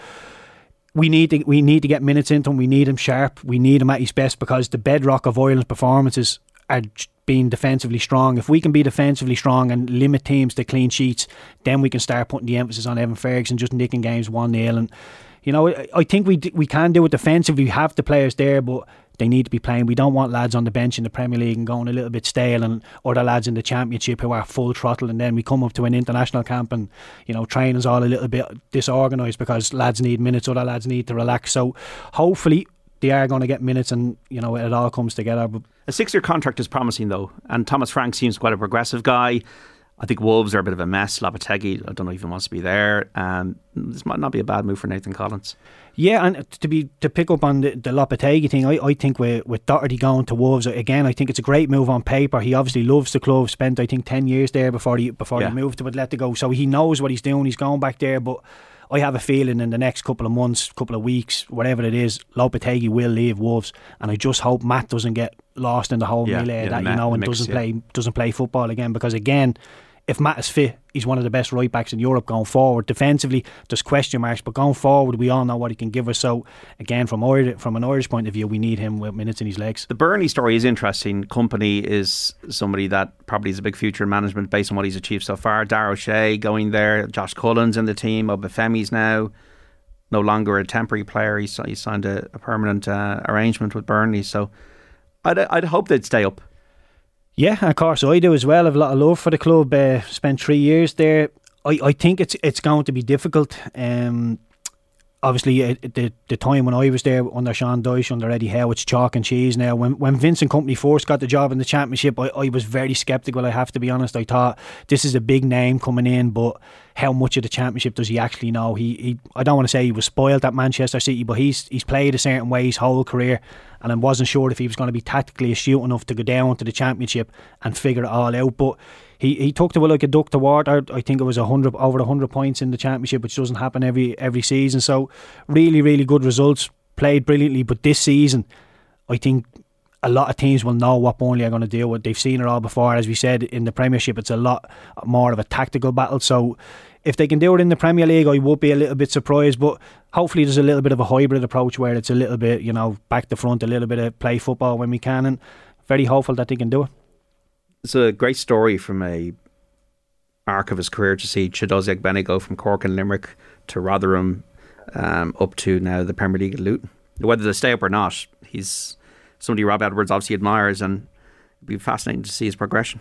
we need to we need to get minutes into him. We need him sharp. We need him at his best because the bedrock of Ireland's performances are being defensively strong. If we can be defensively strong and limit teams to clean sheets, then we can start putting the emphasis on Evan Ferguson just nicking games one 0 And you know, I, I think we we can do it defensively. We have the players there, but they need to be playing. We don't want lads on the bench in the Premier League and going a little bit stale, and other lads in the Championship who are full throttle, and then we come up to an international camp and you know training's all a little bit disorganised because lads need minutes, other lads need to relax. So hopefully they are going to get minutes, and you know it all comes together. A six-year contract is promising, though, and Thomas Frank seems quite a progressive guy. I think Wolves are a bit of a mess. Lopetegui, I don't know if he wants to be there. Um, this might not be a bad move for Nathan Collins. Yeah, and to be to pick up on the, the Lopetegui thing, I, I think with with Doherty going to Wolves again, I think it's a great move on paper. He obviously loves the club. Spent I think ten years there before he before Yeah. he moved to Atletico, so he knows what he's doing. He's going back there, but. I have a feeling in the next couple of months, couple of weeks, whatever it is, Lopetegui will leave Wolves, and I just hope Matt doesn't get lost in the whole Yeah, melee yeah, that you know and mix, doesn't yeah. play doesn't play football again. Because again, if Matt is fit, he's one of the best right backs in Europe going forward. Defensively, there's question marks, but going forward, we all know what he can give us. So, again, from from an Irish point of view, we need him with minutes in his legs. The Burnley story is interesting. Kompany is somebody that probably is a big future in management based on what he's achieved so far. Dara O'Shea going there, Josh Cullen's in the team, Obafemi's now no longer a temporary player. He signed a, a permanent uh, arrangement with Burnley. So I'd, I'd hope they'd stay up. Yeah, of course I do as well. I've a lot of love for the club. Uh, spent three years there. I, I think it's it's going to be difficult. Um, obviously, uh, the the time when I was there under Sean Dyche, under Eddie Howe, it's chalk and cheese now. When when Vincent Kompany first got the job in the Championship, I, I was very sceptical. I have to be honest. I thought this is a big name coming in, but how much of the Championship does he actually know? He, he I don't want to say he was spoiled at Manchester City, but he's he's played a certain way his whole career, and I wasn't sure if he was going to be tactically astute enough to go down to the Championship and figure it all out. But he, he took to like a duck to water. I think it was hundred over hundred points in the championship, which doesn't happen every every season. So really, really good results. Played brilliantly, but this season, I think a lot of teams will know what Burnley are going to deal with. They've seen it all before. As we said in the Premiership, it's a lot more of a tactical battle. So if they can do it in the Premier League, I would be a little bit surprised. But hopefully, there's a little bit of a hybrid approach where it's a little bit, you know, back to front, a little bit of play football when we can, and very hopeful that they can do it. It's a great story from a arc of his career to see Chiedozie Ogbene go from Cork and Limerick to Rotherham um, up to now the Premier League at Luton. Whether they stay up or not, he's somebody Rob Edwards obviously admires, and it'd be fascinating to see his progression.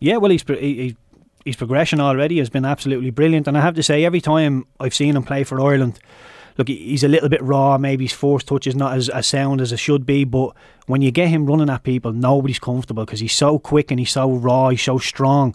Yeah, well, he's he, his progression already has been absolutely brilliant, and I have to say, every time I've seen him play for Ireland, look, he's a little bit raw. Maybe his force touch is not as, as sound as it should be, but when you get him running at people, nobody's comfortable because he's so quick and he's so raw, he's so strong.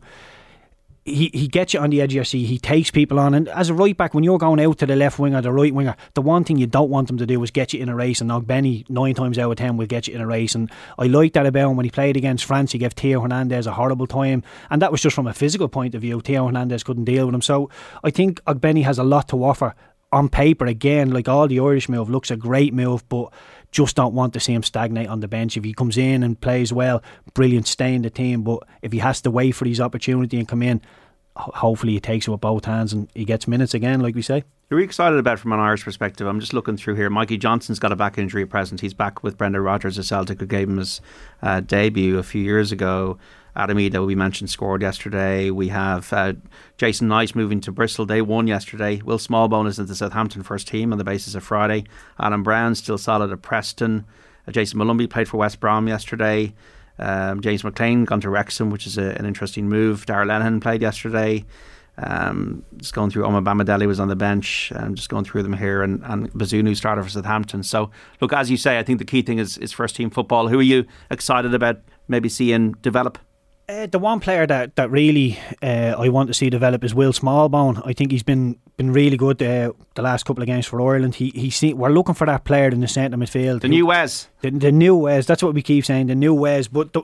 he, he gets you on the edge of your seat. He takes people on. And as a right back, when you're going out to the left wing or the right winger, the one thing you don't want him to do is get you in a race. And Benny, nine times out of ten, will get you in a race. And I like that about him. When he played against France, he gave Theo Hernandez a horrible time. And that was just from a physical point of view. Theo Hernandez couldn't deal with him. So I think Benny has a lot to offer. On paper, again, like all the Irish move, looks a great move, but just don't want to see him stagnate on the bench. If he comes in and plays well, brilliant, stay in the team. But if he has to wait for his opportunity and come in, hopefully he takes it with both hands and he gets minutes again, like we say. You're excited about from an Irish perspective. I'm just looking through here. Mikey Johnston's got a back injury at present. He's back with Brendan Rodgers at Celtic, who gave him his uh, debut a few years ago. Adam Idah, we mentioned, scored yesterday. We have uh, Jason Knight moving to Bristol. They won yesterday. Will Smallbone is in the Southampton first team on the basis of Friday. Alan Browne still solid at Preston. Uh, Jason Molumby played for West Brom yesterday. Um, James McClean gone to Wrexham, which is a, an interesting move. Darragh Lenihan played yesterday. Um, just going through Omobamidele was on the bench. I'm just going through them here, and and Bazunu started for Southampton. So look, as you say, I think the key thing is is first team football. Who are you excited about maybe seeing develop? Uh, the one player that that really uh, I want to see develop is Will Smallbone. I think he's been been really good uh, the last couple of games for Ireland. He he see, we're looking for that player in the centre midfield. The new Wes. The, the new Wes. That's what we keep saying. The new Wes. But the,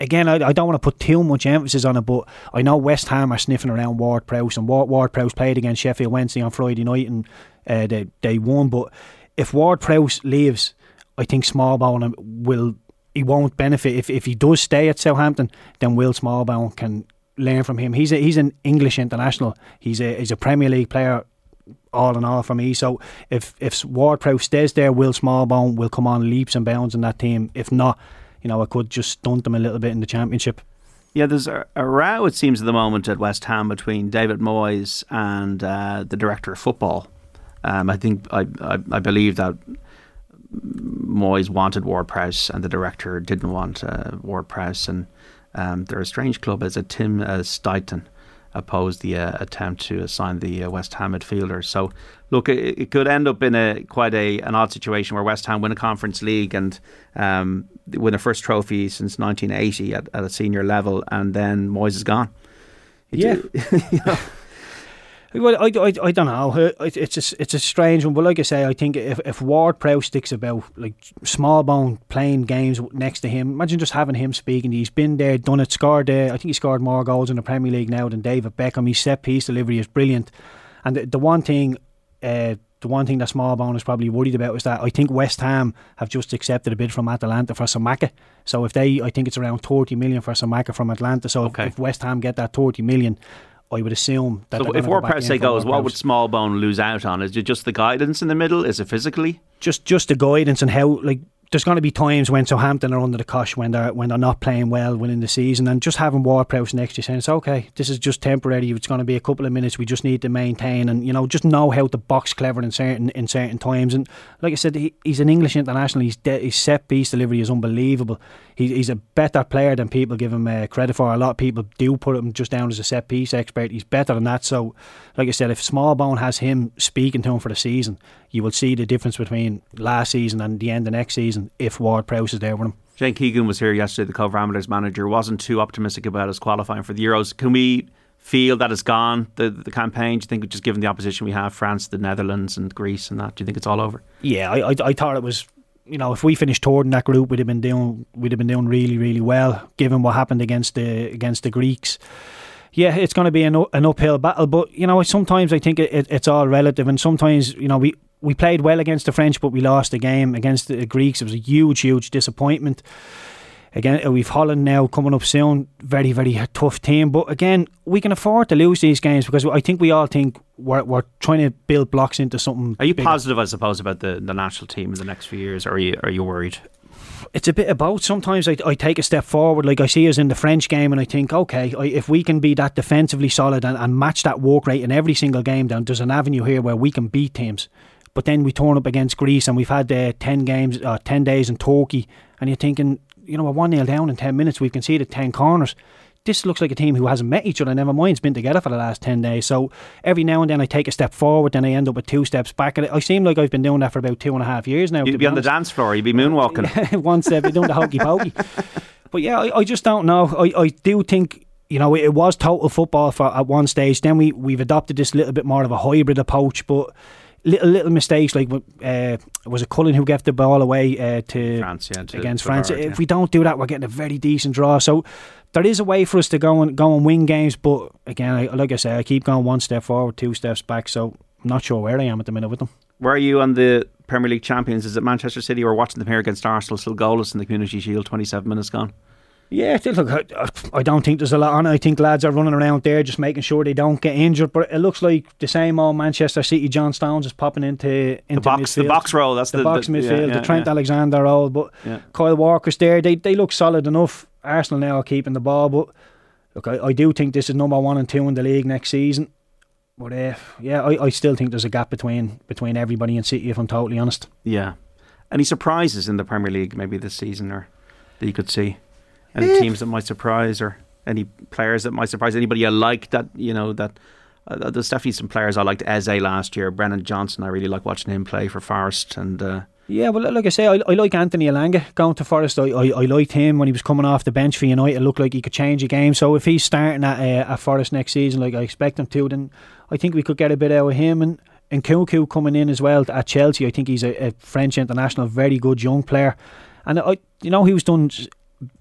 again, I, I don't want to put too much emphasis on it. But I know West Ham are sniffing around Ward Prowse, and Ward, Ward Prowse played against Sheffield Wednesday on Friday night, and uh, they they won. But if Ward Prowse leaves, I think Smallbone will he won't benefit if, if he does stay at Southampton. Then Will Smallbone can learn from him. He's a, he's an English international. He's a he's a Premier League player. All in all, for me. So if if Ward Prowse stays there, Will Smallbone will come on leaps and bounds in that team. If not, you know, I could just stunt them a little bit in the championship. Yeah, there's a, a row, it seems, at the moment at West Ham between David Moyes and uh, the director of football. Um, I think I, I, I believe that Moyes wanted Ward Prowse and the director didn't want uh, Ward Prowse. And um, they're a strange club as a Tim uh, Steidten opposed the uh, attempt to assign the uh, West Ham midfielder. So, look, it, it, could end up in a quite a an odd situation where West Ham win a Conference League and um, win a first trophy since 1980 at, at a senior level, and then Moyes is gone. yeah. [LAUGHS] you know, well, I, I, I don't know. It's a, it's a strange one, but like I say, I think if, if Ward Prowse sticks about, like Smallbone playing games next to him, imagine just having him speaking. He's been there, done it, scored there. I think he scored more goals in the Premier League now than David Beckham. His set piece delivery is brilliant. And the, the one thing, uh, the one thing that Smallbone is probably worried about is that I think West Ham have just accepted a bid from Atalanta for Scamacca. So if they, I think it's around 30 million for Scamacca from Atlanta. So okay. if, if West Ham get that 30 million, I would assume that. So if Ward Prowse say goes, what would Smallbone lose out on? Is it just the guidance in the middle? Is it physically? Just just the guidance and how like there's going to be times when Southampton are under the cosh when they're when they're not playing well within the season, and just having Ward Prowse next to you saying it's okay, this is just temporary. It's going to be a couple of minutes. We just need to maintain and you know just know how to box clever in certain in certain times. And like I said, he, he's an English international. He's de- his set piece delivery is unbelievable. He, he's a better player than people give him uh, credit for. A lot of people do put him just down as a set piece expert. He's better than that. So, like I said, if Smallbone has him speaking to him for the season, you will see the difference between last season and the end of next season if Ward Prowse is there with him. Shane Keegan was here yesterday, the Cobh Ramblers manager, wasn't too optimistic about us qualifying for the Euros. Can we feel that it's gone, the, the campaign? Do you think, just given the opposition we have, France, the Netherlands, and Greece, and that, do you think it's all over? Yeah, I, I, I thought it was you know, if we finished third in that group, we'd have been doing we'd have been doing really, really well, given what happened against the against the Greeks yeah, it's going to be an, an uphill battle. But you know, sometimes I think it, it, it's all relative, and sometimes you know we we played well against the French, but we lost the game against the Greeks. It was a huge, huge disappointment. Again, uh, we've Holland now coming up soon. Very, very tough team. But again, we can afford to lose these games because I think we all think we're, we're trying to build blocks into something. Are you bigger. positive, I suppose, about the, the national team in the next few years, or are you are you worried? it's a bit about sometimes I, I take a step forward like I see us in the French game and I think okay I, if we can be that defensively solid and, and match that walk rate in every single game then there's an avenue here where we can beat teams but then we turn up against Greece and we've had uh, 10 games uh, 10 days in Turkey and you're thinking you know we're 1-0 down in 10 minutes we've conceded 10 corners this looks like a team who hasn't met each other. Never mind, it's been together for the last 10 days. So every now and then I take a step forward, then I end up with two steps back. And I seem like I've been doing that for about two and a half years now. You'd be, be on the dance floor, you'd be moonwalking. One step, you're doing the hokey pokey. [LAUGHS] But yeah, I, I, just don't know. I, I do think you know, it was total football for at one stage. Then we we've adopted this little bit more of a hybrid approach, but little little mistakes like uh, was it Cullen who gave the ball away uh, to France, yeah, to against France. yeah. If we don't do that, we're getting a very decent draw. So there is a way for us to go and go and win games, but again, I, like I say, I keep going one step forward, two steps back. So I'm not sure where I am at the minute with them. Where are you on the Premier League champions? Is it Manchester City or watching them here against Arsenal still goalless in the Community Shield? Twenty-seven minutes gone. Yeah, look, I, don't think there's a lot on it. I think lads are running around there just making sure they don't get injured. But it looks like the same old Manchester City John Stones is popping into into The box, the box row. That's the, the, box the- midfield, yeah, the Trent yeah. Alexander role. But Yeah. Kyle Walker's there. They they look solid enough. Arsenal now are keeping the ball, but look, I, I do think this is number one and two in the league next season. But uh, yeah, I, I still think there's a gap between between everybody and City. If I'm totally honest. Yeah. Any surprises in the Premier League maybe this season or that you could see? Any Eh. teams that might surprise or any players that might surprise? Anybody you like that, you know, that uh, there's definitely some players I liked Eze last year. Brennan Johnson, I really like watching him play for Forest and uh, Yeah, well, like I say, I, I like Anthony Elanga going to Forest. I, I, I liked him when he was coming off the bench for United. It looked like he could change a game. So if he's starting at uh, at Forest next season, like I expect him to, then I think we could get a bit out of him. And and Nkunku coming in as well at Chelsea. I think he's a, a French international, very good young player. And I, you know, he was done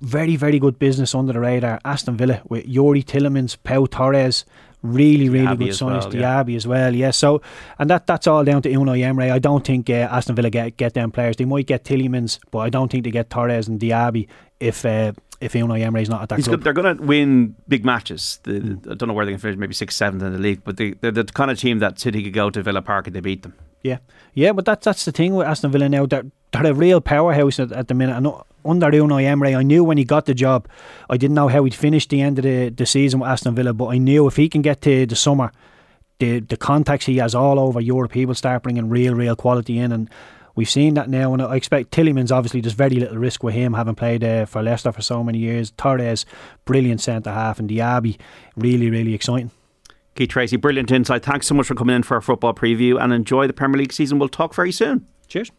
very, very good business under the radar. Aston Villa with Youri Tielemans, Pau Torres. Really, really Diaby good signings. well, yeah. Diaby as well, yeah. So, and that that's all down to Unai Emery. I don't think uh, Aston Villa get get them players. They might get Tillemans, but I don't think they get Torres and Diaby if uh, if Unai Emery's not at that he's club. good, they're going to win big matches. The, I don't know where they can finish, maybe sixth, seventh in the league, but they, they're the kind of team that City could go to Villa Park and they beat them. Yeah, yeah, but that's that's the thing with Aston Villa now. They're, they're a real powerhouse at, at the minute. And under Unai Emery, I knew when he got the job, I didn't know how he'd finish the end of the, the season with Aston Villa, but I knew if he can get to the summer, the the contacts he has all over Europe, he will start bringing real, real quality in. And we've seen that now. And I expect Tielemans obviously, there's very little risk with him having played uh, for Leicester for so many years. Torres, brilliant centre half, and Diaby, really, really exciting. Keith Treacy, brilliant insight. Thanks so much for coming in for our football preview and enjoy the Premier League season. We'll talk very soon. Cheers.